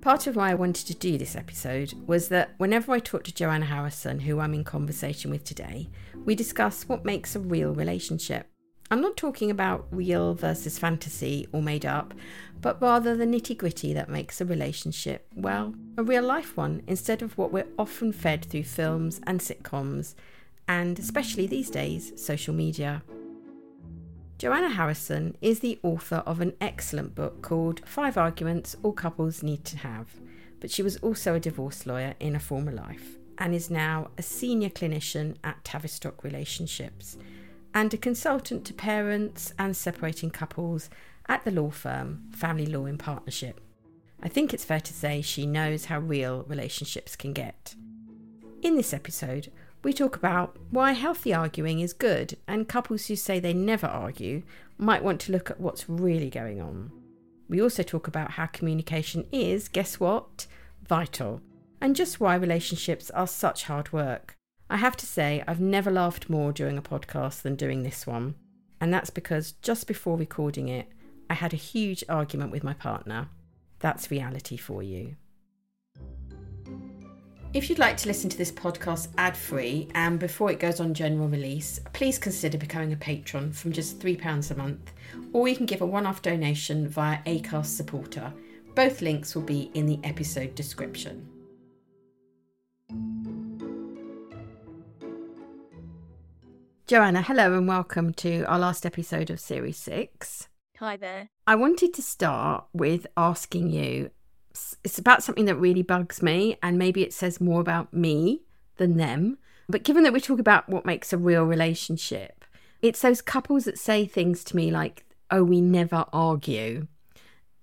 Part of why I wanted to do this episode was that whenever I talk to Joanna Harrison, who I'm in conversation with today, we discuss what makes a real relationship. I'm not talking about real versus fantasy or made up, but rather the nitty gritty that makes a relationship, well, a real life one, instead of what we're often fed through films and sitcoms, and especially these days, social media. Joanna Harrison is the author of an excellent book called Five Arguments All Couples Need to Have, but she was also a divorce lawyer in a former life and is now a senior clinician at Tavistock Relationships and a consultant to parents and separating couples at the law firm Family Law in Partnership. I think it's fair to say she knows how real relationships can get. In this episode, we talk about why healthy arguing is good, and couples who say they never argue might want to look at what's really going on. We also talk about how communication is, guess what? Vital, and just why relationships are such hard work. I have to say, I've never laughed more during a podcast than doing this one, and that's because just before recording it, I had a huge argument with my partner. That's reality for you. If you'd like to listen to this podcast ad free and before it goes on general release, please consider becoming a patron from just £3 a month, or you can give a one off donation via ACAST Supporter. Both links will be in the episode description. Joanna, hello and welcome to our last episode of Series 6. Hi there. I wanted to start with asking you it's about something that really bugs me, and maybe it says more about me than them. But given that we talk about what makes a real relationship, it's those couples that say things to me like, oh, we never argue.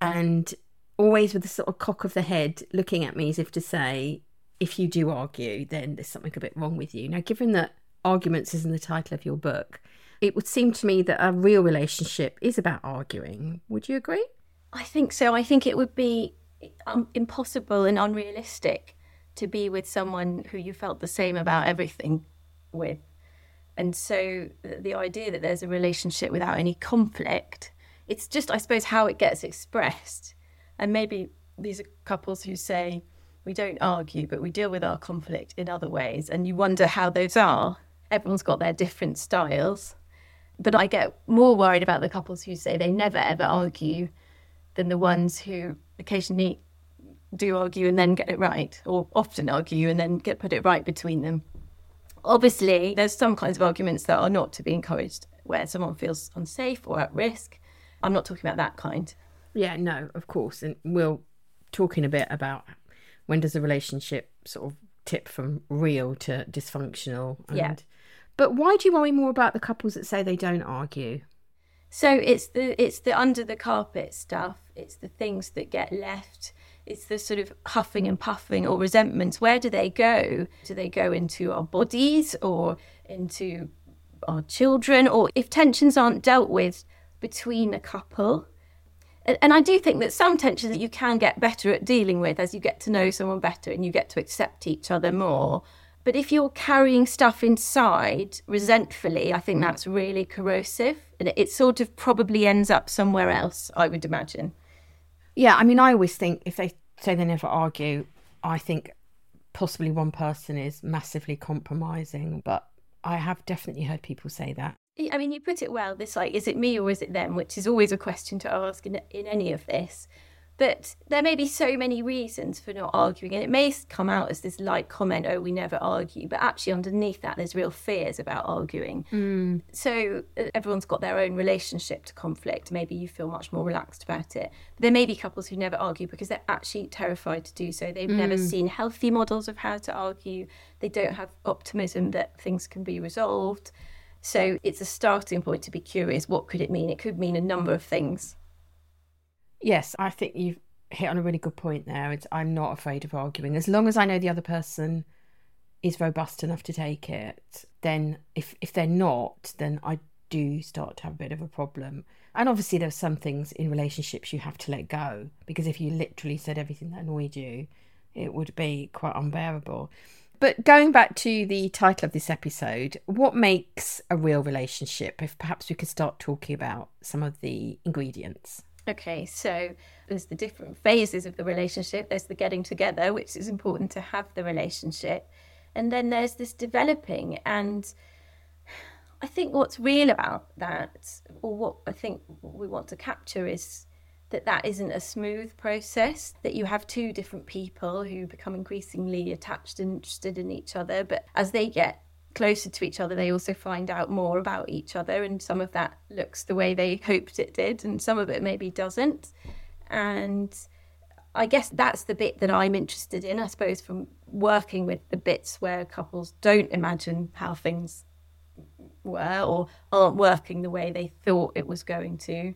And always with a sort of cock of the head looking at me as if to say, if you do argue, then there's something a bit wrong with you. Now, given that arguments is in the title of your book, it would seem to me that a real relationship is about arguing. Would you agree? I think so. I think it would be um, impossible and unrealistic to be with someone who you felt the same about everything with. And so the idea that there's a relationship without any conflict, it's just, I suppose, how it gets expressed. And maybe these are couples who say, we don't argue, but we deal with our conflict in other ways. And you wonder how those are. Everyone's got their different styles. But I get more worried about the couples who say they never ever argue than the ones who occasionally do argue and then get it right, or often argue and then get put it right between them. Obviously, there's some kinds of arguments that are not to be encouraged, where someone feels unsafe or at risk. I'm not talking about that kind. Yeah, no, of course. And we'll talk in a bit about when does a relationship sort of tip from real to dysfunctional. And... Yeah. But why do you worry more about the couples that say they don't argue? So it's the it's the under the carpet stuff. It's the things that get left. It's the sort of huffing and puffing or resentments. Where do they go? Do they go into our bodies or into our children? Or if tensions aren't dealt with between a couple, and I do think that some tensions that you can get better at dealing with as you get to know someone better and you get to accept each other more. But if you're carrying stuff inside resentfully, I think that's really corrosive. And it sort of probably ends up somewhere else, I would imagine. Yeah, I mean, I always think if they say they never argue, I think possibly one person is massively compromising. But I have definitely heard people say that. I mean, you put it well. This like, is it me or is it them? Which is always a question to ask in, in any of this. But there may be so many reasons for not arguing, and it may come out as this light comment, oh, we never argue. But actually, underneath that, there's real fears about arguing. Mm. So everyone's got their own relationship to conflict. Maybe you feel much more relaxed about it. But there may be couples who never argue because they're actually terrified to do so. They've mm. never seen healthy models of how to argue, they don't have optimism that things can be resolved. So it's a starting point to be curious what could it mean? It could mean a number of things. Yes, I think you've hit on a really good point there. It's, I'm not afraid of arguing. As long as I know the other person is robust enough to take it, then if, if they're not, then I do start to have a bit of a problem. And obviously, there's some things in relationships you have to let go because if you literally said everything that annoyed you, it would be quite unbearable. But going back to the title of this episode, what makes a real relationship? If perhaps we could start talking about some of the ingredients. Okay, so there's the different phases of the relationship. There's the getting together, which is important to have the relationship. And then there's this developing. And I think what's real about that, or what I think we want to capture, is that that isn't a smooth process, that you have two different people who become increasingly attached and interested in each other. But as they get closer to each other, they also find out more about each other. And some of that looks the way they hoped it did, and some of it maybe doesn't. And I guess that's the bit that I'm interested in, I suppose, from working with the bits where couples don't imagine how things were or aren't working the way they thought it was going to.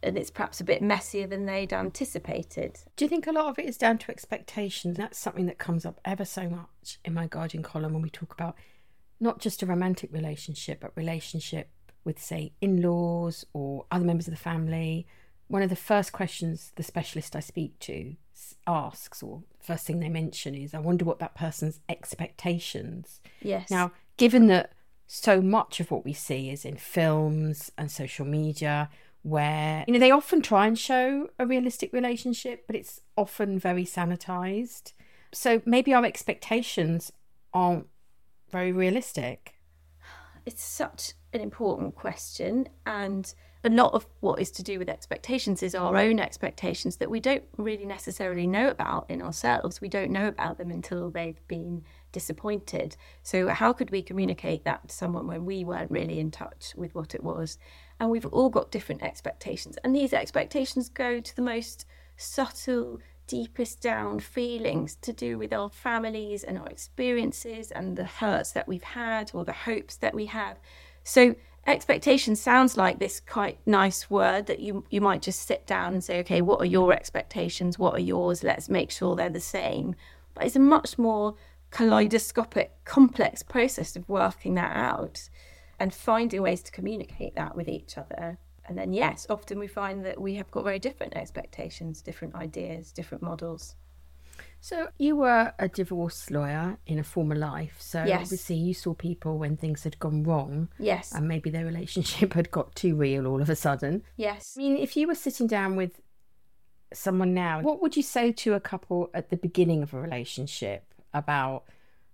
And it's perhaps a bit messier than they'd anticipated. Do you think a lot of it is down to expectations? That's something that comes up ever so much in my guardian column when we talk about not just a romantic relationship, but relationship with, say, in laws or other members of the family. One of the first questions the specialist I speak to asks, or first thing they mention, is I wonder what that person's expectations. Yes. Now, given that so much of what we see is in films and social media, where you know they often try and show a realistic relationship, but it's often very sanitized. So maybe our expectations aren't very realistic? It's such an important question. And a lot of what is to do with expectations is our own expectations that we don't really necessarily know about in ourselves. We don't know about them until they've been disappointed. So, how could we communicate that to someone when we weren't really in touch with what it was? And we've all got different expectations. And these expectations go to the most subtle deepest down feelings to do with our families and our experiences and the hurts that we've had or the hopes that we have. So expectation sounds like this quite nice word that you you might just sit down and say, okay, what are your expectations? What are yours? Let's make sure they're the same. But it's a much more kaleidoscopic, complex process of working that out and finding ways to communicate that with each other and then yes often we find that we have got very different expectations different ideas different models. So you were a divorce lawyer in a former life. So yes. obviously you saw people when things had gone wrong. Yes. And maybe their relationship had got too real all of a sudden. Yes. I mean if you were sitting down with someone now what would you say to a couple at the beginning of a relationship about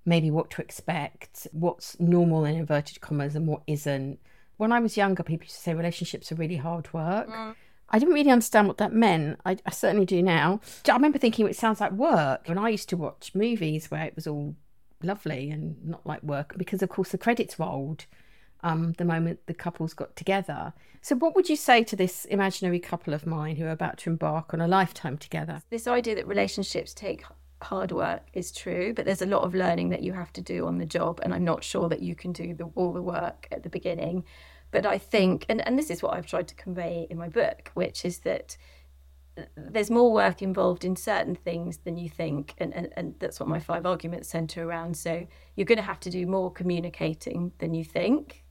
maybe what to expect what's normal in inverted commas and what isn't when I was younger, people used to say relationships are really hard work. Mm. I didn't really understand what that meant. I, I, certainly do now. I remember thinking it sounds like work. When I used to watch movies where it was all lovely and not like work, because of course the credits rolled um, the moment the couples got together. So, what would you say to this imaginary couple of mine who are about to embark on a lifetime together? This idea that relationships take hard work is true, but there's a lot of learning that you have to do on the job, and I'm not sure that you can do the, all the work at the beginning. But I think, and, and this is what I've tried to convey in my book, which is that there's more work involved in certain things than you think. And, and, and that's what my five arguments center around. So you're going to have to do more communicating than you think.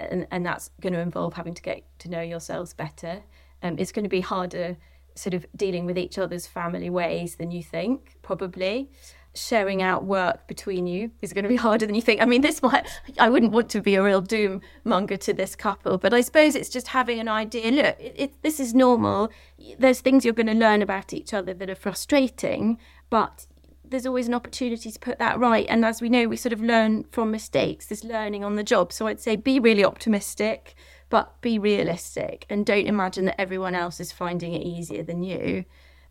And, and that's going to involve having to get to know yourselves better. Um, it's going to be harder sort of dealing with each other's family ways than you think, probably sharing out work between you is going to be harder than you think. I mean, this might, I wouldn't want to be a real doom monger to this couple, but I suppose it's just having an idea look, it, it, this is normal. There's things you're going to learn about each other that are frustrating, but there's always an opportunity to put that right. And as we know, we sort of learn from mistakes, there's learning on the job. So I'd say be really optimistic, but be realistic and don't imagine that everyone else is finding it easier than you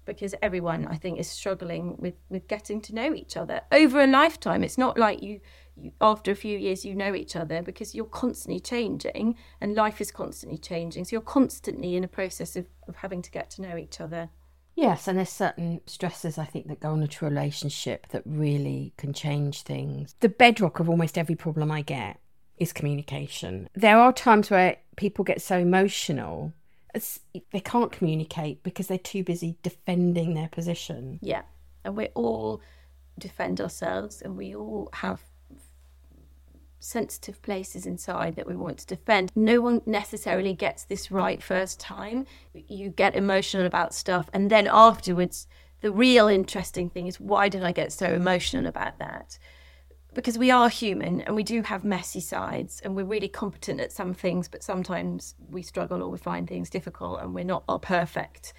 because everyone I think is struggling with with getting to know each other over a lifetime. It's not like you, you after a few years you know each other because you're constantly changing and life is constantly changing. So you're constantly in a process of, of having to get to know each other. Yes, and there's certain stresses I think that go on into a relationship that really can change things. The bedrock of almost every problem I get is communication. There are times where people get so emotional they can't communicate because they're too busy defending their position. Yeah. And we all defend ourselves and we all have sensitive places inside that we want to defend. No one necessarily gets this right first time. You get emotional about stuff, and then afterwards, the real interesting thing is why did I get so emotional about that? Because we are human and we do have messy sides, and we're really competent at some things, but sometimes we struggle or we find things difficult, and we're not our perfect,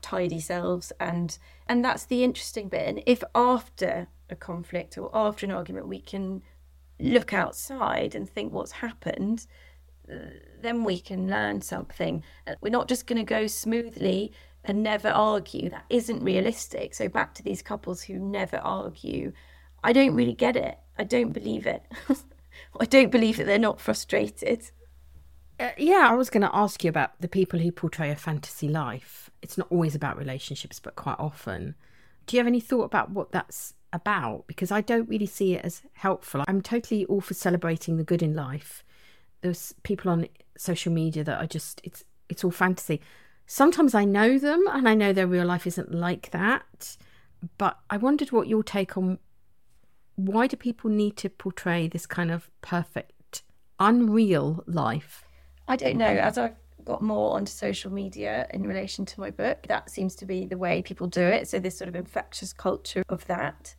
tidy selves. And and that's the interesting bit. And if after a conflict or after an argument we can look outside and think what's happened, uh, then we can learn something. Uh, we're not just going to go smoothly and never argue. That isn't realistic. So, back to these couples who never argue, I don't really get it. I don't believe it. I don't believe that they're not frustrated. Uh, yeah, I was going to ask you about the people who portray a fantasy life. It's not always about relationships, but quite often. Do you have any thought about what that's about because I don't really see it as helpful. I'm totally all for celebrating the good in life. There's people on social media that are just it's it's all fantasy. Sometimes I know them and I know their real life isn't like that. But I wondered what your take on why do people need to portray this kind of perfect, unreal life? I don't know. As I've got more onto social media in relation to my book, that seems to be the way people do it. So, this sort of infectious culture of that.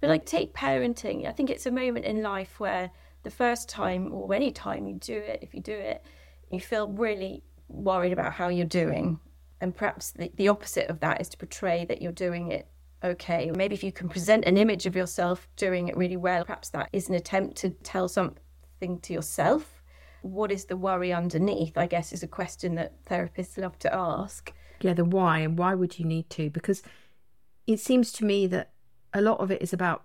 But like take parenting, I think it's a moment in life where the first time or any time you do it, if you do it, you feel really worried about how you're doing. And perhaps the, the opposite of that is to portray that you're doing it okay. Maybe if you can present an image of yourself doing it really well, perhaps that is an attempt to tell something to yourself. What is the worry underneath? I guess is a question that therapists love to ask. Yeah, the why and why would you need to? Because it seems to me that a lot of it is about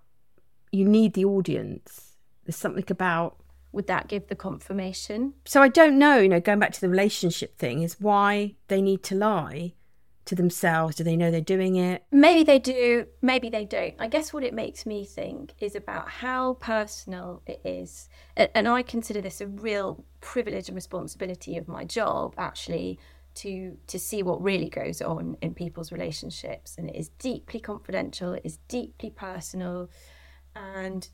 you need the audience. There's something about would that give the confirmation? So I don't know, you know, going back to the relationship thing is why they need to lie to themselves. Do they know they're doing it? Maybe they do, maybe they don't. I guess what it makes me think is about how personal it is. And I consider this a real privilege and responsibility of my job actually to to see what really goes on in people's relationships and it is deeply confidential it is deeply personal and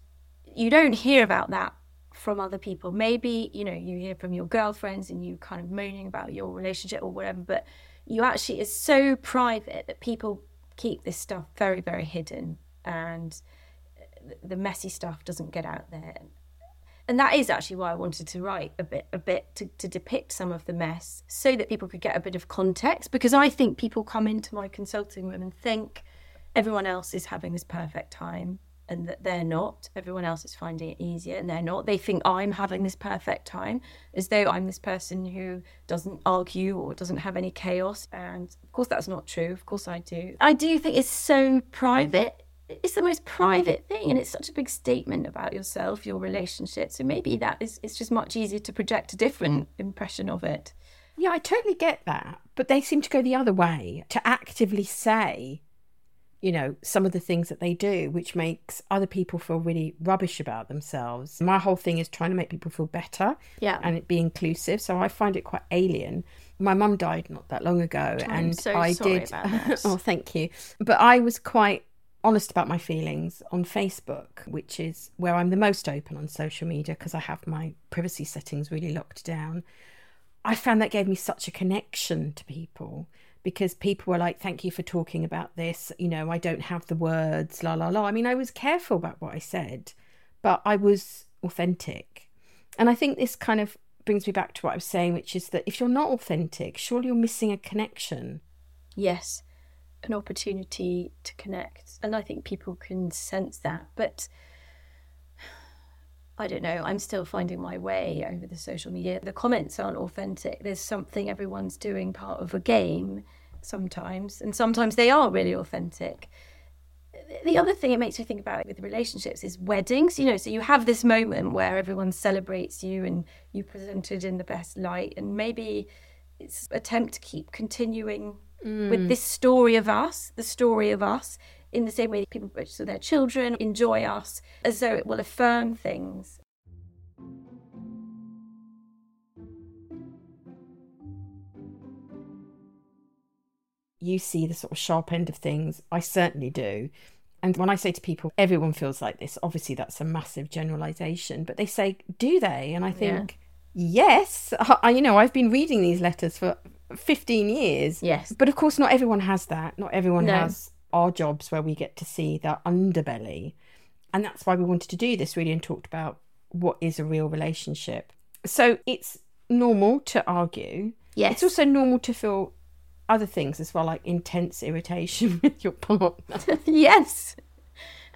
you don't hear about that from other people maybe you know you hear from your girlfriends and you kind of moaning about your relationship or whatever but you actually it's so private that people keep this stuff very very hidden and the messy stuff doesn't get out there and that is actually why I wanted to write a bit, a bit to, to depict some of the mess, so that people could get a bit of context. Because I think people come into my consulting room and think everyone else is having this perfect time, and that they're not. Everyone else is finding it easier, and they're not. They think I'm having this perfect time, as though I'm this person who doesn't argue or doesn't have any chaos. And of course, that's not true. Of course, I do. I do think it's so private it's the most private thing and it's such a big statement about yourself your relationship so maybe that is it's just much easier to project a different impression of it yeah i totally get that but they seem to go the other way to actively say you know some of the things that they do which makes other people feel really rubbish about themselves. My whole thing is trying to make people feel better yeah. and be inclusive. So i find it quite alien. My mum died not that long ago I'm and so i did oh thank you. But i was quite honest about my feelings on Facebook, which is where I'm the most open on social media because I have my privacy settings really locked down. I found that gave me such a connection to people because people were like, Thank you for talking about this. You know, I don't have the words, la la la. I mean, I was careful about what I said, but I was authentic. And I think this kind of brings me back to what I was saying, which is that if you're not authentic, surely you're missing a connection. Yes, an opportunity to connect And I think people can sense that. But I don't know, I'm still finding my way over the social media. The comments aren't authentic. There's something everyone's doing part of a game sometimes, and sometimes they are really authentic. The other thing it makes me think about with relationships is weddings. You know, so you have this moment where everyone celebrates you and you presented in the best light, and maybe it's attempt to keep continuing mm. with this story of us, the story of us, in the same way that people so their children enjoy us, as though it will affirm things. You see the sort of sharp end of things. I certainly do. And when I say to people, everyone feels like this, obviously that's a massive generalization, but they say, do they? And I think, yeah. yes. I, you know, I've been reading these letters for 15 years. Yes. But of course, not everyone has that. Not everyone no. has our jobs where we get to see the underbelly. And that's why we wanted to do this really and talked about what is a real relationship. So it's normal to argue. Yes. It's also normal to feel other things as well, like intense irritation with your partner. yes.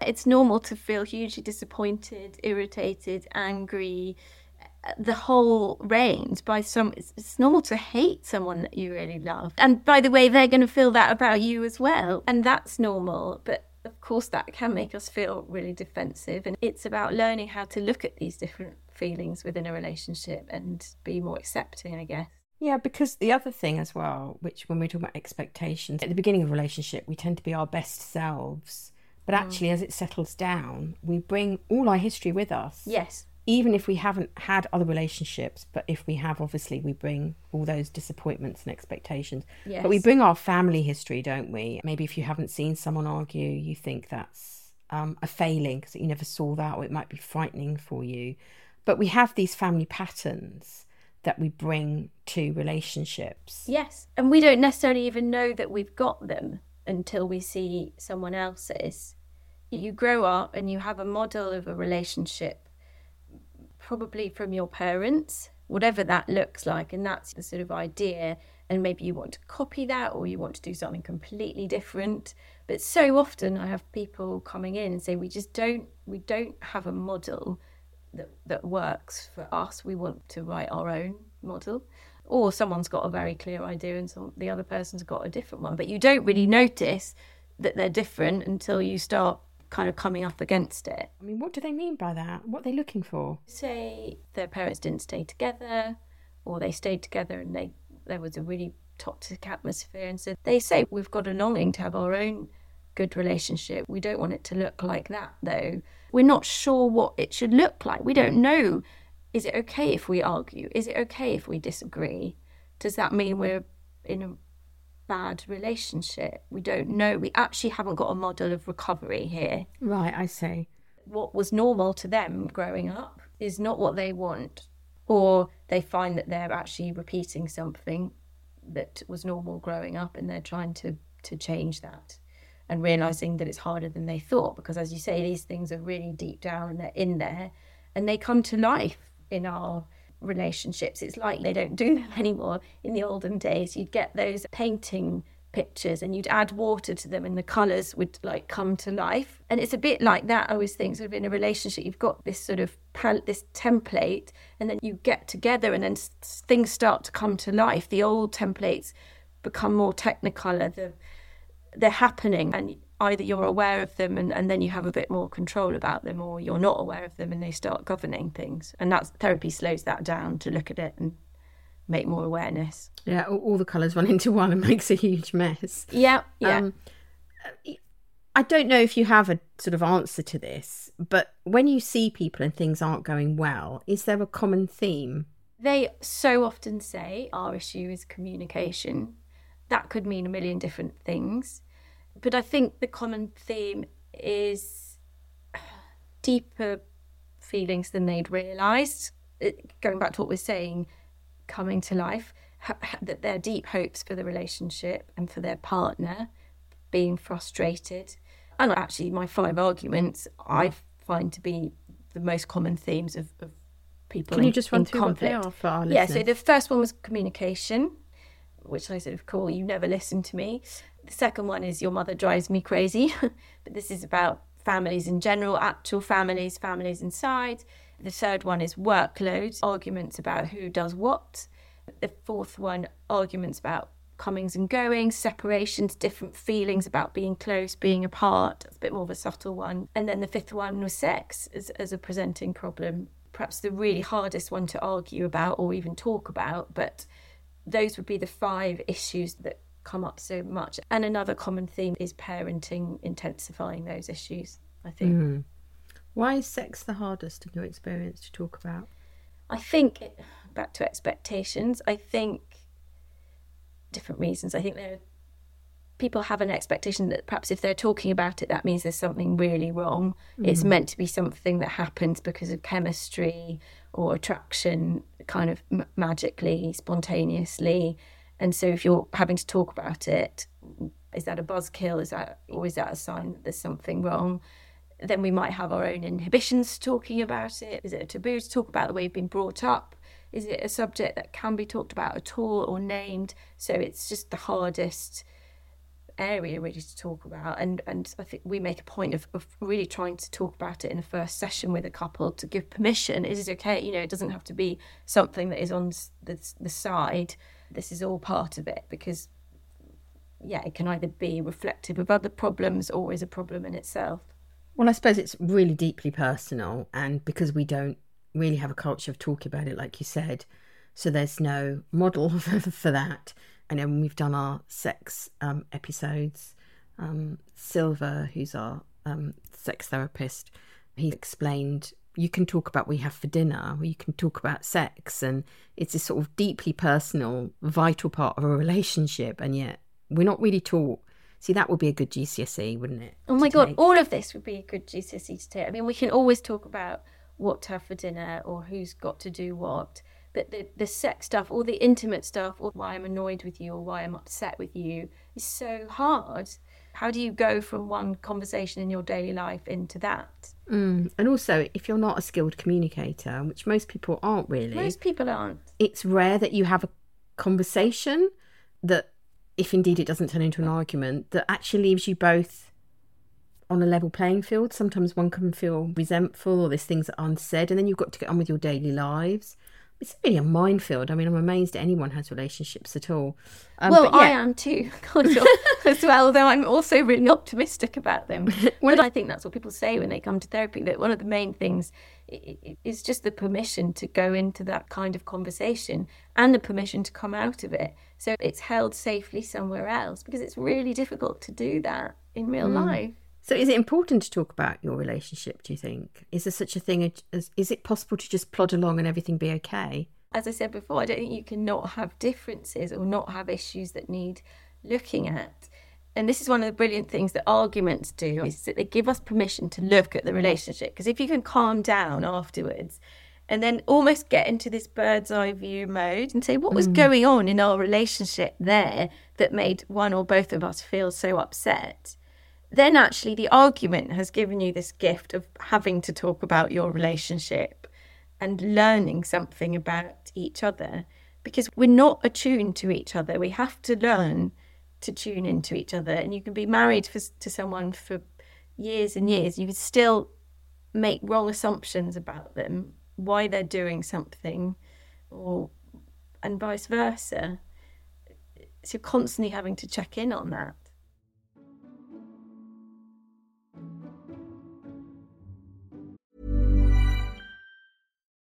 It's normal to feel hugely disappointed, irritated, angry, the whole range by some it's, it's, normal to hate someone that you really love and by the way they're going to feel that about you as well and that's normal but of course that can make us feel really defensive and it's about learning how to look at these different feelings within a relationship and be more accepting i guess yeah, because the other thing as well, which when we talk about expectations, at the beginning of a relationship, we tend to be our best selves. But mm. actually, mm. as it settles down, we bring all our history with us. Yes even if we haven't had other relationships, but if we have, obviously, we bring all those disappointments and expectations. Yes. But we bring our family history, don't we? Maybe if you haven't seen someone argue, you think that's um, a failing because you never saw that, or it might be frightening for you. But we have these family patterns that we bring to relationships. Yes. And we don't necessarily even know that we've got them until we see someone else's. You grow up and you have a model of a relationship probably from your parents, whatever that looks like. And that's the sort of idea. And maybe you want to copy that or you want to do something completely different. But so often I have people coming in and say, we just don't, we don't have a model that, that works for us. We want to write our own model. Or someone's got a very clear idea and some, the other person's got a different one. But you don't really notice that they're different until you start kind of coming up against it. I mean, what do they mean by that? What are they looking for? Say their parents didn't stay together, or they stayed together and they there was a really toxic atmosphere, and so they say we've got a longing to have our own good relationship. We don't want it to look like that, though. We're not sure what it should look like. We don't know. Is it okay if we argue? Is it okay if we disagree? Does that mean we're in a bad relationship. We don't know. We actually haven't got a model of recovery here. Right, I see. What was normal to them growing up is not what they want. Or they find that they're actually repeating something that was normal growing up and they're trying to, to change that and realizing that it's harder than they thought. Because as you say, these things are really deep down and they're in there and they come to life in our relationships. It's like they don't do them anymore. In the olden days, you'd get those painting pictures and you'd add water to them and the colours would like come to life. And it's a bit like that, I always think, sort of in a relationship, you've got this sort of this template and then you get together and then things start to come to life. The old templates become more technicolor. The, they're happening and either you're aware of them and, and then you have a bit more control about them or you're not aware of them and they start governing things. And that's therapy slows that down to look at it and make more awareness. Yeah all, all the colors run into one and makes a huge mess. Yeah yeah. Um, i don't know if you have a sort of answer to this but when you see people and things aren't going well is there a common theme? They so often say our issue is communication. That could mean a million different things but I think the common theme is deeper feelings than they'd realised. Going back to what we're saying, coming to life, that their deep hopes for the relationship and for their partner being frustrated. And actually, my five arguments I find to be the most common themes of, of people. Can in, you just run through conflict. what they are for our Yeah, so the first one was communication, which I sort of call "you never listen to me." The second one is Your Mother Drives Me Crazy, but this is about families in general, actual families, families inside. The third one is workload, arguments about who does what. The fourth one, arguments about comings and goings, separations, different feelings about being close, being apart. A bit more of a subtle one. And then the fifth one was sex as, as a presenting problem. Perhaps the really hardest one to argue about or even talk about, but those would be the five issues that come up so much. And another common theme is parenting intensifying those issues, I think. Mm. Why is sex the hardest in your experience to talk about? I think, back to expectations, I think different reasons. I think there people have an expectation that perhaps if they're talking about it, that means there's something really wrong. Mm. It's meant to be something that happens because of chemistry or attraction, kind of m- magically, spontaneously. And so, if you're having to talk about it, is that a buzzkill? Is that, or is that a sign that there's something wrong? Then we might have our own inhibitions talking about it. Is it a taboo to talk about the way you've been brought up? Is it a subject that can be talked about at all or named? So it's just the hardest area really to talk about and and I think we make a point of, of really trying to talk about it in a first session with a couple to give permission is it okay you know it doesn't have to be something that is on the, the side this is all part of it because yeah it can either be reflective of other problems or is a problem in itself well I suppose it's really deeply personal and because we don't really have a culture of talking about it, like you said. So there's no model for, that. And then we've done our sex um, episodes, um, Silva, who's our um, sex therapist, he explained you can talk about what you have for dinner, or you can talk about sex, and it's a sort of deeply personal, vital part of a relationship, and yet we're not really taught. See, that would be a good GCSE, wouldn't it? Oh my god, all of this would be a good GCSE to take. I mean, we can always talk about what to have for dinner or who's got to do what. But the, the sex stuff, all the intimate stuff, or why I'm annoyed with you or why I'm upset with you is so hard. How do you go from one conversation in your daily life into that? Mm. And also, if you're not a skilled communicator, which most people aren't really, most people aren't, it's rare that you have a conversation that, if indeed it doesn't turn into an argument, that actually leaves you both on a level playing field. Sometimes one can feel resentful or there's things that aren't said, and then you've got to get on with your daily lives. It's really a minefield. I mean, I'm amazed anyone has relationships at all. Um, well, yeah. I am too, as well, though I'm also really optimistic about them. but I think that's what people say when they come to therapy that one of the main things is just the permission to go into that kind of conversation and the permission to come out of it. So it's held safely somewhere else because it's really difficult to do that in real mm. life. So, is it important to talk about your relationship? Do you think is there such a thing as is it possible to just plod along and everything be okay? As I said before, I don't think you can not have differences or not have issues that need looking at. And this is one of the brilliant things that arguments do is that they give us permission to look at the relationship. Because if you can calm down afterwards and then almost get into this bird's eye view mode and say, what was mm. going on in our relationship there that made one or both of us feel so upset? Then actually the argument has given you this gift of having to talk about your relationship and learning something about each other because we're not attuned to each other. We have to learn to tune into each other. And you can be married for, to someone for years and years, you can still make wrong assumptions about them, why they're doing something, or and vice versa. So constantly having to check in on that.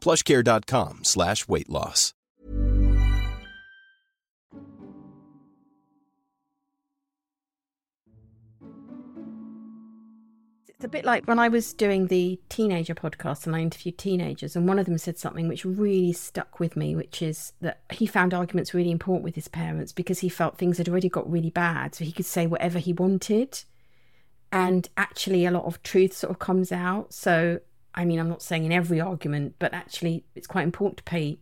plushcare.com slash weight loss. It's a bit like when I was doing the teenager podcast and I interviewed teenagers, and one of them said something which really stuck with me, which is that he found arguments really important with his parents because he felt things had already got really bad, so he could say whatever he wanted. And actually, a lot of truth sort of comes out. So, I mean, I'm not saying in every argument, but actually, it's quite important to pay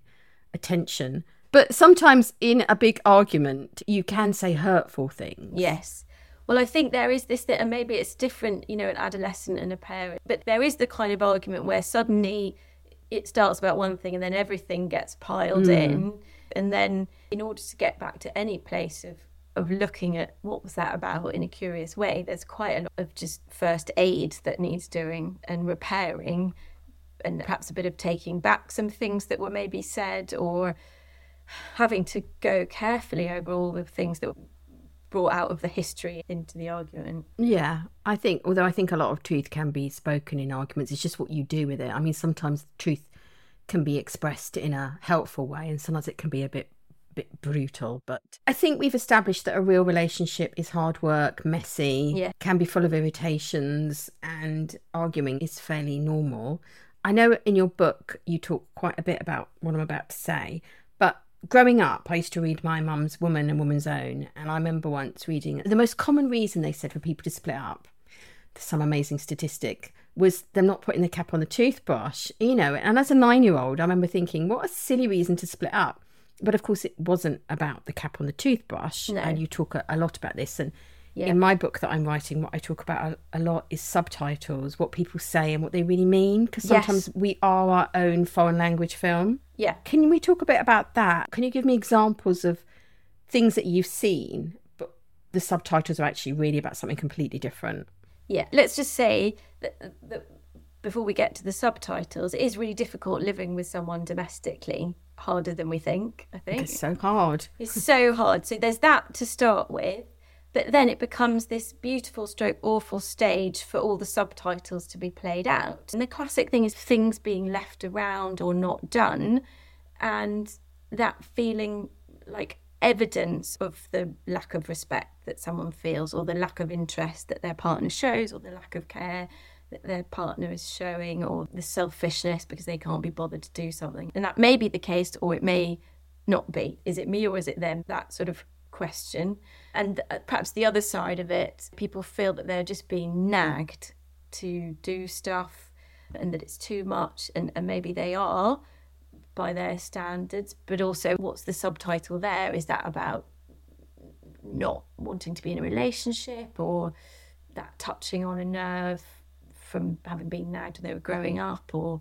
attention. But sometimes in a big argument, you can say hurtful things. Yes. Well, I think there is this that, and maybe it's different, you know, an adolescent and a parent, but there is the kind of argument where suddenly it starts about one thing and then everything gets piled Mm. in. And then, in order to get back to any place of, of looking at what was that about in a curious way, there's quite a lot of just first aid that needs doing and repairing, and perhaps a bit of taking back some things that were maybe said or having to go carefully over all the things that were brought out of the history into the argument. Yeah, I think, although I think a lot of truth can be spoken in arguments, it's just what you do with it. I mean, sometimes truth can be expressed in a helpful way, and sometimes it can be a bit bit brutal. But I think we've established that a real relationship is hard work, messy, Yeah. can be full of irritations, and arguing is fairly normal. I know in your book you talk quite a bit about what I'm about to say, but growing up, I used to read my mum's Woman and Woman's Own, and I remember once reading the most common reason they said for people to split up, some amazing statistic, was them not putting the cap on the toothbrush, you know. And as a nine year old, I remember thinking, what a silly reason to split up. But of course, it wasn't about the cap on the toothbrush. No. And you talk a, a lot about this. And Yeah. in my book that I'm writing, what I talk about a, a lot is subtitles, what people say and what they really mean. Because Yes. sometimes we are our own foreign language film. Yeah. Can we talk a bit about that? Can you give me examples of things that you've seen, but the subtitles are actually really about something completely different? Yeah. Let's just say that, that before we get to the subtitles, it is really difficult living with someone domestically, harder than we think, I think. It's so hard. It's so hard. So there's that to start with. But then it becomes this beautiful stroke awful stage for all the subtitles to be played out. And the classic thing is things being left around or not done. And that feeling like evidence of the lack of respect that someone feels or the lack of interest that their partner shows or the lack of care that their partner is showing or the selfishness because they can't be bothered to do something. And that may be the case or it may not be. Is it me or is it them? That sort of question. And uh, perhaps the other side of it, people feel that they're just being nagged to do stuff and that it's too much, and, and maybe they are by their standards. But also, what's the subtitle there? Is that about not wanting to be in a relationship or that touching on a nerve from having been nagged when they were growing up or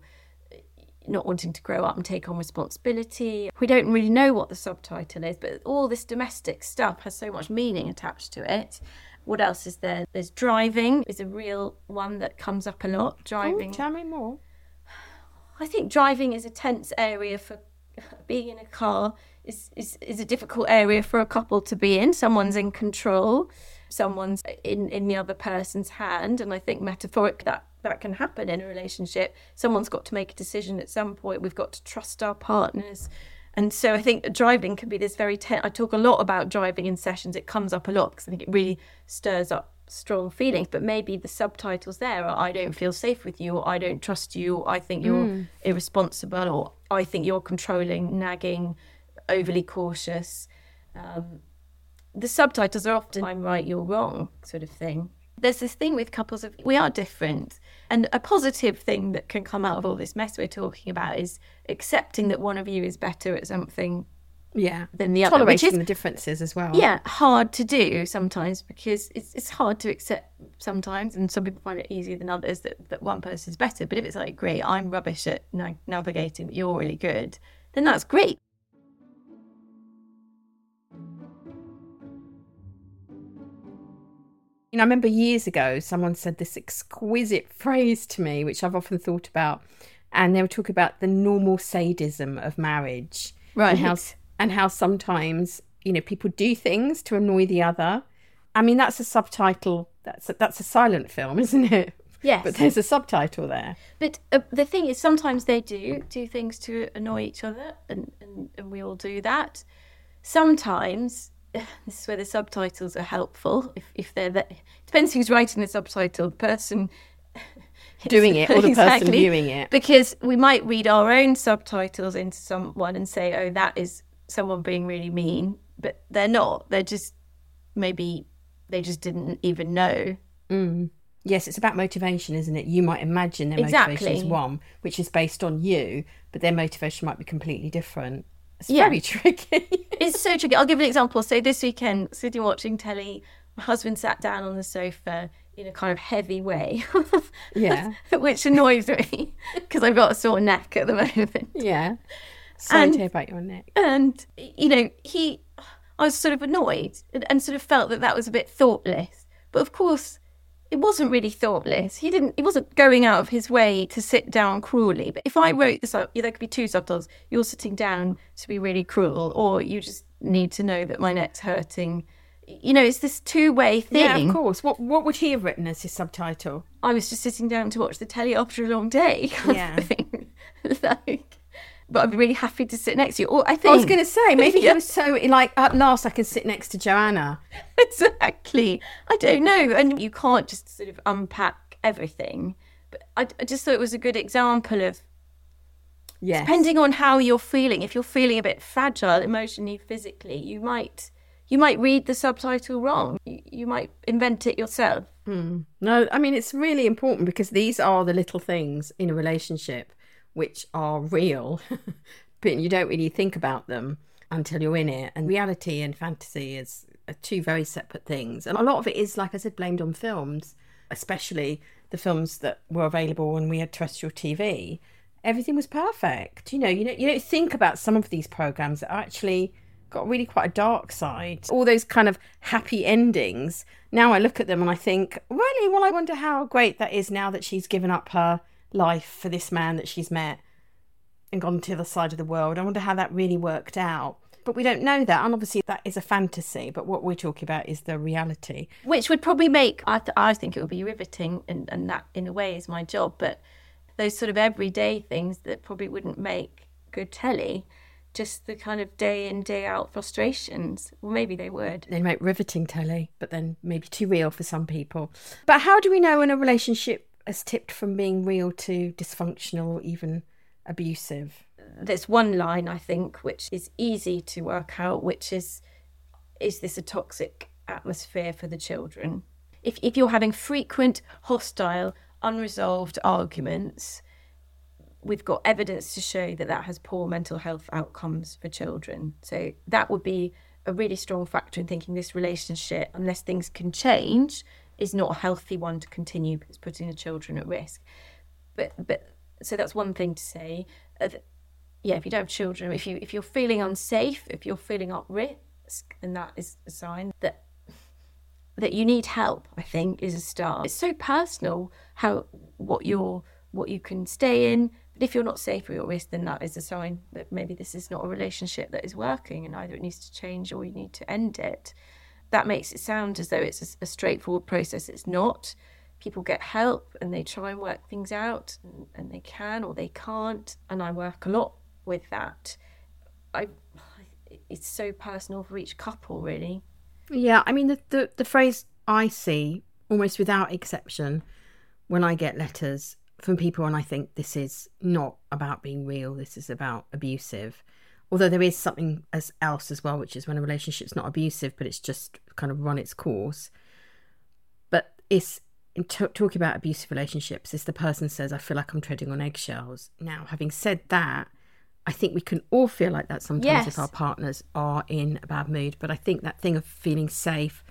eh, not wanting to grow up and take on responsibility. We don't really know what the subtitle is, but all this domestic stuff has so much meaning attached to it. What else is there? There's driving is a real one that comes up a lot. Driving. Ooh, tell me more. I think driving is a tense area for being in a car is, is, is a difficult area for a couple to be in. Someone's in control, someone's in, in the other person's hand. And I think metaphoric that that can happen in a relationship. Someone's got to make a decision at some point. We've got to trust our partners. And so I think driving can be this very tense. I talk a lot about driving in sessions. It comes up a lot because I think it really stirs up strong feelings. But maybe the subtitles there are I don't feel safe with you, or I don't trust you, or I think you're mm. irresponsible, or I think you're controlling, nagging, overly cautious. Um, the subtitles are often I'm right, you're wrong sort of thing. There's this thing with couples of we are different. And a positive thing that can come out of all this mess we're talking about is accepting that one of you is better at something yeah than the other tolerating is, the differences as well yeah hard to do sometimes because it's, it's hard to accept sometimes and some people find it easier than others that, that one person is better but if it's like great i'm rubbish at navigating but you're really good then that's great You know, I remember years ago someone said this exquisite phrase to me, which I've often thought about, and they were talking about the normal sadism of marriage, right? And how, and how sometimes you know people do things to annoy the other. I mean, that's a subtitle. That's a, that's a silent film, isn't it? Yes, but there's a subtitle there. But uh, the thing is, sometimes they do do things to annoy each other, and, and, and we all do that. Sometimes this is where the subtitles are helpful. If, if they're that, depends who's writing the subtitle. The person doing it or the exactly. person viewing it. Because we might read our own subtitles into someone and say, "Oh, that is someone being really mean," but they're not. They're just maybe they just didn't even know. Mm. Yes, it's about motivation, isn't it? You might imagine their exactly. motivation is one, which is based on you, but their motivation might be completely different. It's yeah. very tricky. it's so tricky. I'll give an example. So this weekend, sitting watching telly, my husband sat down on the sofa in a kind of heavy way. yeah. Which annoys me because I've got a sore neck at the moment. Yeah. Sorry and, about your neck. And, you know, he, I was sort of annoyed and, and sort of felt that that was a bit thoughtless. But of course, it wasn't really thoughtless. He didn't. He wasn't going out of his way to sit down cruelly. But if I wrote this up, there could be two subtitles. You're sitting down to be really cruel, or you just need to know that my neck's hurting. You know, it's this two-way thing. Yeah, of course. What What would he have written as his subtitle? I was just sitting down to watch the telly after a long day. Yeah. like, but I'd be really happy to sit next to you. Or I think I was going to say maybe yeah. he was so like at last I can sit next to Joanna. exactly. I don't know, and you can't just sort of unpack everything. But I, I just thought it was a good example of. Yes. Depending on how you're feeling, if you're feeling a bit fragile emotionally, physically, you might you might read the subtitle wrong. You, you might invent it yourself. Mm. No, I mean it's really important because these are the little things in a relationship which are real, but you don't really think about them until you're in it. And reality and fantasy is two very separate things. And a lot of it is, like I said, blamed on films, especially the films that were available when we had terrestrial TV. Everything was perfect. You know, you don't, you don't think about some of these programs that actually got really quite a dark side. All those kind of happy endings. Now I look at them and I think, really? Well, I wonder how great that is now that she's given up her life for this man that she's met and gone to the other side of the world. I wonder how that really worked out. But we don't know that. And obviously, that is a fantasy. But what we're talking about is the reality. Which would probably make, I, th- I think it would be riveting. And, and that, in a way, is my job. But those sort of everyday things that probably wouldn't make good telly just the kind of day in day out frustrations well maybe they would they make riveting telly but then maybe too real for some people but how do we know when a relationship has tipped from being real to dysfunctional or even abusive? There's one line I think which is easy to work out, which is is this a toxic atmosphere for the children? If if you're having frequent hostile, unresolved arguments, we've got evidence to show that that has poor mental health outcomes for children. So that would be a really strong factor in thinking this relationship, unless things can change, is not a healthy one to continue because putting the children at risk. But but so that's one thing to say. uh, yeah, if you don't have children, if you if you're feeling unsafe, if you're feeling at risk, then that is a sign that that you need help. I think is a start. It's so personal how what you're what you can stay in. But if you're not safe or you're at risk, then that is a sign that maybe this is not a relationship that is working, and either it needs to change or you need to end it. That makes it sound as though it's a, a straightforward process. It's not. People get help and they try and work things out, and, and they can or they can't. And I work a lot with that. I, it's so personal for each couple, really. Yeah, I mean the, the the phrase I see almost without exception when I get letters from people and I think this is not about being real, this is about abusive. Although there is something as else as well, which is when a relationship's not abusive, but it's just kind of run its course. But it's in t- talking about abusive relationships, is the person says, "I feel like I'm treading on eggshells." Now, having said that, I think we can all feel like that sometimes Yes. if our partners are in a bad mood. But I think that thing of feeling safe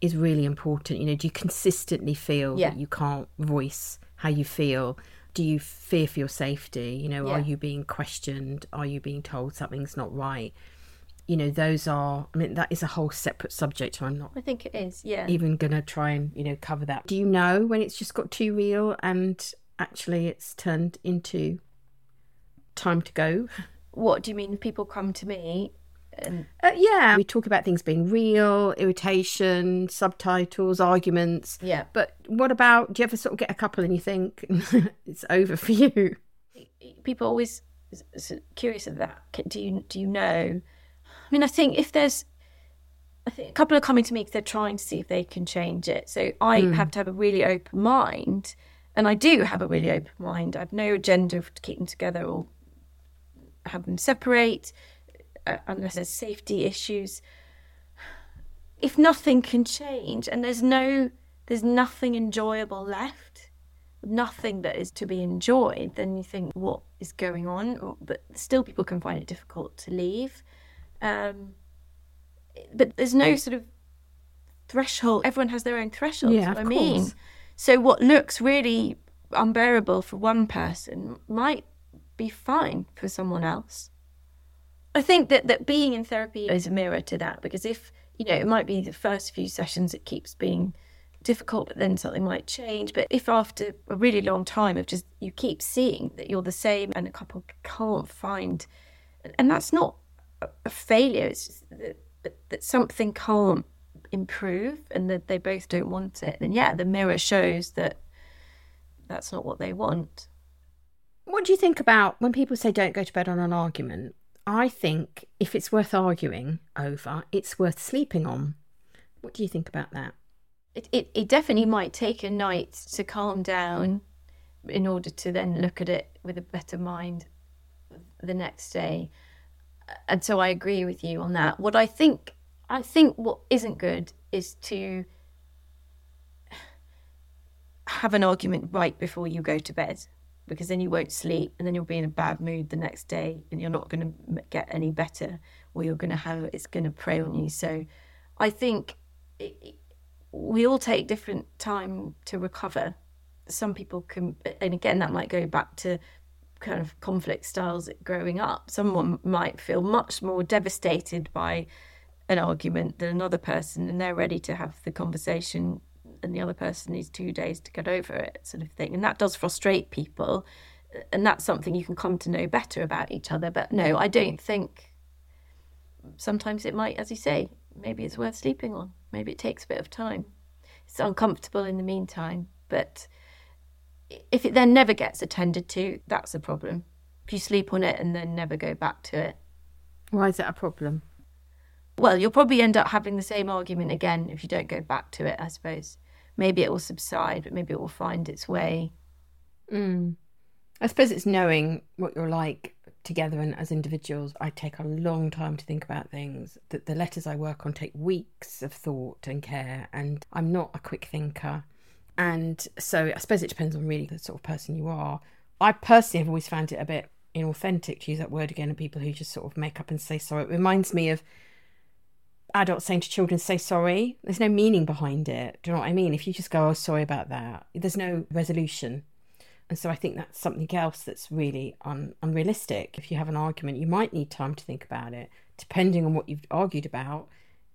is really important. You know, do you consistently feel Yeah. that you can't voice how you feel? Do you fear for your safety? You know, are you being questioned? Are you being told something's not right? You know, those are, I mean, that is a whole separate subject. So I'm not I think it is, yeah. even going to try and, you know, cover that. Do you know when it's just got too real and actually it's turned into time to go? What do you mean? People come to me and Uh, yeah. We talk about things being real, irritation, subtitles, arguments. Yeah. But what about, do you ever sort of get a couple and you think it's over for you? people always curious of that. Do you do you know? I mean, I think if there's, I think a couple are coming to me because they're trying to see if they can change it. So I have to have a really open mind, and I do have a really open mind. I've no agenda to keep them together or have them separate unless there's safety issues. If nothing can change and there's no, there's nothing enjoyable left, nothing that is to be enjoyed, then you think, what is going on? But still, people can find it difficult to leave. Um, but there's no sort of threshold. Everyone has their own threshold. Yeah, I of mean, course. so what looks really unbearable for one person might be fine for someone else. I think that, that being in therapy is a mirror to that because if, you know, it might be the first few sessions it keeps being difficult, but then something might change. But if after a really long time of just you keep seeing that you're the same and a couple can't find, and that's not a, a failure, it's just that, that, that something can't improve and that they both don't want it, then yeah, the mirror shows that that's not what they want. What do you think about when people say don't go to bed on an argument? I think if it's worth arguing over, it's worth sleeping on. What do you think about that? it, it, it definitely might take a night to calm down in order to then look at it with a better mind the next day. And so I agree with you on that. What I think I think what isn't good is to have an argument right before you go to bed because then you won't sleep and then you'll be in a bad mood the next day and you're not going to get any better or you're going to have it's going to prey on you. So i think it, we all take different time to recover. Some people can and again that might go back to kind of conflict styles growing up. Someone might feel much more devastated by an argument than another person and they're ready to have the conversation and the other person needs two days to get over it sort of thing. And that does frustrate people and that's something you can come to know better about each other. But no i don't think sometimes it might as you say maybe it's worth sleeping on. Maybe it takes a bit of time. It's uncomfortable in the meantime but if it then never gets attended to that's a problem. If you sleep on it and then never go back to it. Why is that a problem? well, you'll probably end up having the same argument again if you don't go back to it, I suppose. Maybe it will subside, but maybe it will find its way. Mm. I suppose it's knowing what you're like together and as individuals. I take a long time to think about things. That the letters I work on take weeks of thought and care, and I'm not a quick thinker. And so I suppose it depends on really the sort of person you are. I personally have always found it a bit inauthentic to use that word again, and people who just sort of make up and say sorry. It reminds me of adults saying to children, say sorry. There's no meaning behind it. Do you know what I mean? If you just go, oh, sorry about that, there's no resolution. And so I think that's something else that's really un- unrealistic. If you have an argument, you might need time to think about it. Depending on what you've argued about,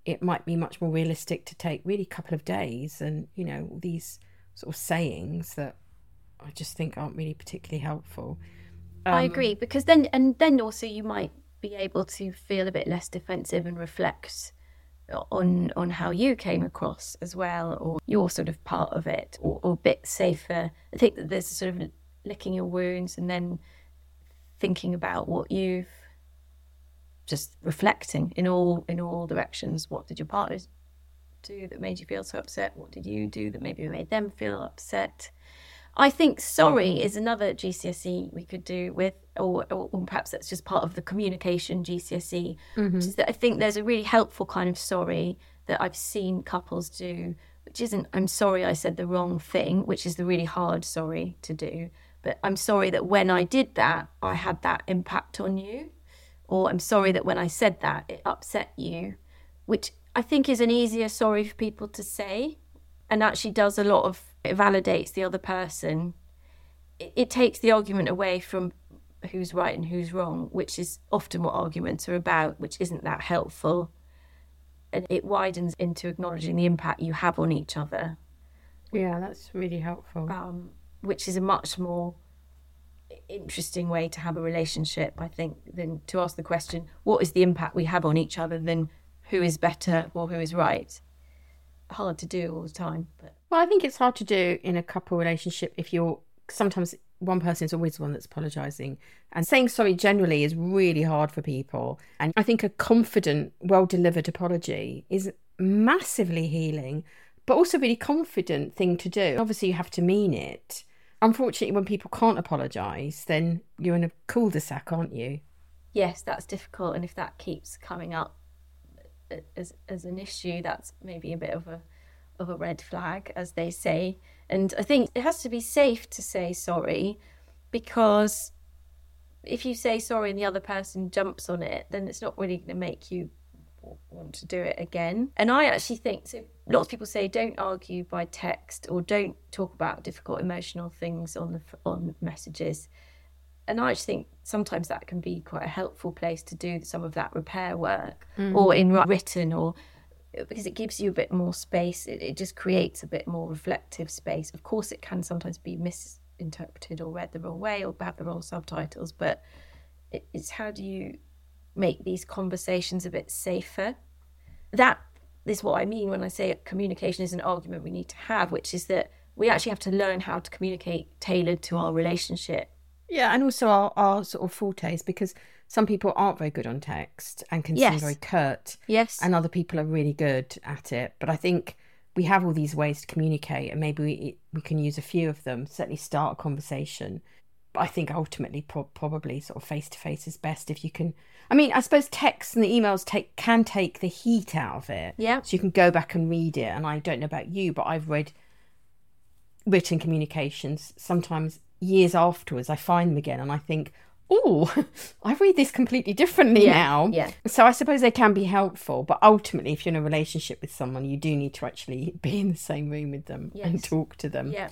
it might be much more realistic to take really a couple of days and, you know, these sort of sayings that I just think aren't really particularly helpful. I Um, agree because then and then also you might be able to feel a bit less defensive and reflect on on how you came across as well or you're sort of part of it or, or a bit safer. I think that there's sort of licking your wounds and then thinking about what you've just reflecting in all in all directions. What did your partners do that made you feel so upset? What did you do that maybe made them feel upset? I think sorry mm. is another GCSE we could do with, or, or, or perhaps that's just part of the communication GCSE. Which mm-hmm. is that I think there's a really helpful kind of sorry that I've seen couples do, which isn't I'm sorry I said the wrong thing, which is the really hard sorry to do. But I'm sorry that when I did that, I had that impact on you, or I'm sorry that when I said that, it upset you, which I think is an easier sorry for people to say and actually does a lot of it validates the other person. It, it takes the argument away from who's right and who's wrong which is often what arguments are about which isn't that helpful. And it widens into acknowledging the impact you have on each other. Yeah, that's really helpful. um, which is a much more interesting way to have a relationship i think than to ask the question what is the impact we have on each other than who is better or who is right? Hard to do all the time but Well, I think it's hard to do in a couple relationship if you're sometimes one person is always the one that's apologizing. And saying sorry generally is really hard for people. And I think a confident, well delivered apology is massively healing, but also a really confident thing to do. Obviously, you have to mean it. Unfortunately, when people can't apologize, then you're in a cul de sac, aren't you? yes, that's difficult, and if that keeps coming up as as an issue, that's maybe a bit of a of a red flag, as they say. And I think it has to be safe to say sorry, because if you say sorry and the other person jumps on it, then it's not really going to make you want to do it again. And I actually think so. Lots of people say don't argue by text or don't talk about difficult emotional things on the on messages and I just think sometimes that can be quite a helpful place to do some of that repair work or mm. in written or because it gives you a bit more space it, it just creates a bit more reflective space. Of course it can sometimes be misinterpreted or read the wrong way or have the wrong subtitles but it, it's how do you make these conversations a bit safer? That is what I mean when I say communication is an argument we need to have which is that we actually have to learn how to communicate tailored to our relationship. Yeah, and also our, our sort of fortes because some people aren't very good on text and can Yes. seem very curt. Yes. And other people are really good at it. But I think we have all these ways to communicate and maybe we, we can use a few of them, certainly start a conversation. But I think ultimately pro- probably sort of face to face is best if you can. I mean, I suppose texts and the emails take can take the heat out of it. Yeah. So you can go back and read it. And I don't know about you, but I've read written communications sometimes years afterwards i find them again and i think oh i read this completely differently Yeah, now yeah. so i suppose they can be helpful but ultimately if you're in a relationship with someone you do need to actually be in the same room with them and talk to them Yeah.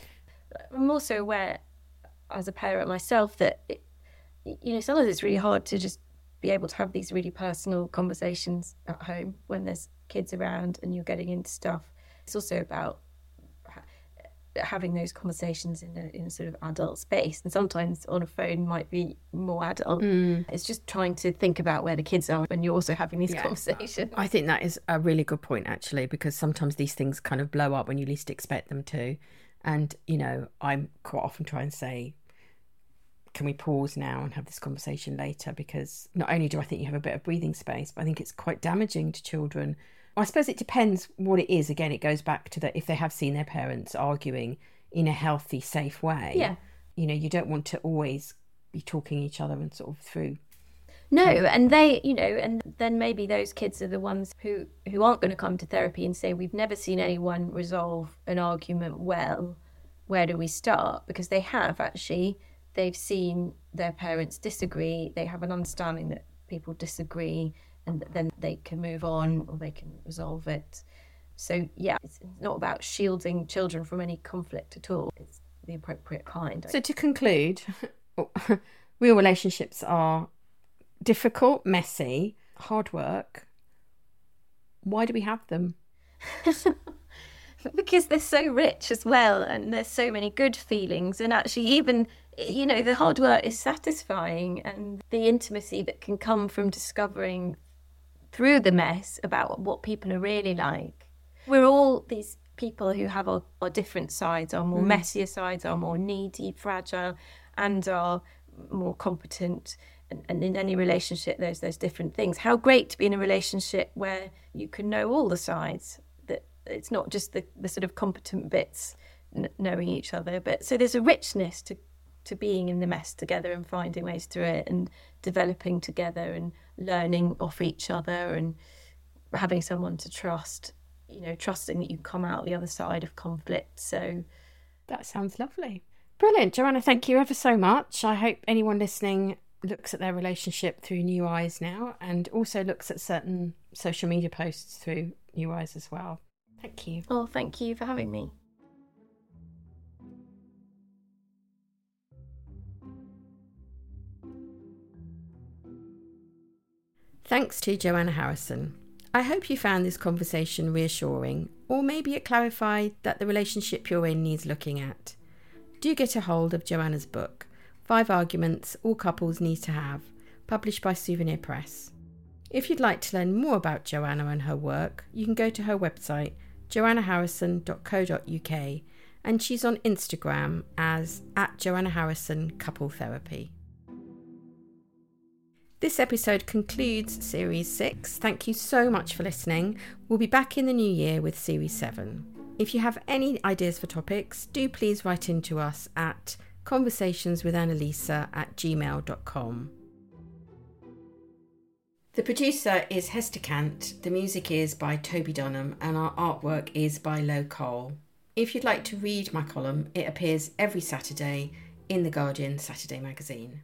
I'm also aware as a parent myself that, it, you know, sometimes it's really hard to just be able to have these really personal conversations at home when there's kids around and you're getting into stuff. It's also about having those conversations in a, in a sort of adult space and sometimes on a phone might be more adult mm. it's just trying to think about where the kids are when you're also having these Yeah. conversations I think that is a really good point, actually, because sometimes these things kind of blow up when you least expect them to. And, you know, I'm quite often try and say, can we pause now and have this conversation later? Because not only do I think you have a bit of breathing space, but I think it's quite damaging to children. I suppose it depends what it is. Again, it goes back to that if they have seen their parents arguing in a healthy, safe way. Yeah. You know, you don't want to always be talking each other and sort of through No, and they, you know, and then maybe those kids are the ones who who aren't going to come to therapy and say we've never seen anyone resolve an argument well. Where do we start? Because they have actually, they've seen their parents disagree. They have an understanding that people disagree, and then they can move on or they can resolve it. So yeah, it's not about shielding children from any conflict at all. It's the appropriate kind. So to conclude, real relationships are difficult, messy, hard work. Why do we have them? because they're so rich as well and there's so many good feelings and actually even you know the hard work is satisfying and the intimacy that can come from discovering through the mess about what people are really like. We're all these people who have our, our different sides our more mm. messier sides our more needy fragile and our more competent. And, and in any relationship there's those different things. How great to be in a relationship where you can know all the sides That it's not just the, the sort of competent bits n- knowing each other, but so there's a richness to to being in the mess together and finding ways through it and developing together and learning off each other and having someone to trust you know trusting that you come out the other side of conflict. So that sounds lovely. Brilliant. Joanna thank you ever so much. I hope anyone listening looks at their relationship through new eyes now and also looks at certain social media posts through new eyes as well. Thank you. Oh, thank you for having me. Thanks to Joanna Harrison. I hope you found this conversation reassuring, or maybe it clarified that the relationship you're in needs looking at. Do get a hold of Joanna's book, Five Arguments All Couples Need to Have, published by Souvenir Press. If you'd like to learn more about Joanna and her work, you can go to her website joannaharrison.co.uk and she's on Instagram as at Joanna Harrison Couple Therapy. This episode concludes Series 6. Thank you so much for listening. We'll be back in the new year with Series 7. If you have any ideas for topics, do please write into us at conversationswithannalisa at gmail.com. The producer is Hester Cant, the music is by Toby Dunham, and our artwork is by Lo Cole. If you'd like to read my column, it appears every Saturday in The Guardian Saturday magazine.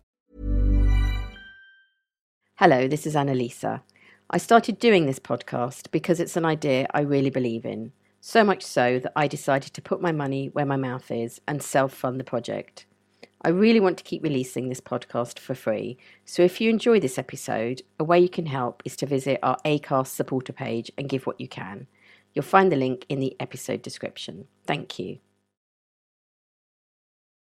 Hello, this is Annalisa. I started doing this podcast because it's an idea I really believe in. So much so that I decided to put my money where my mouth is and self fund the project. I really want to keep releasing this podcast for free, so if you enjoy this episode, a way you can help is to visit our ACAST supporter page and give what you can. You'll find the link in the episode description. Thank you.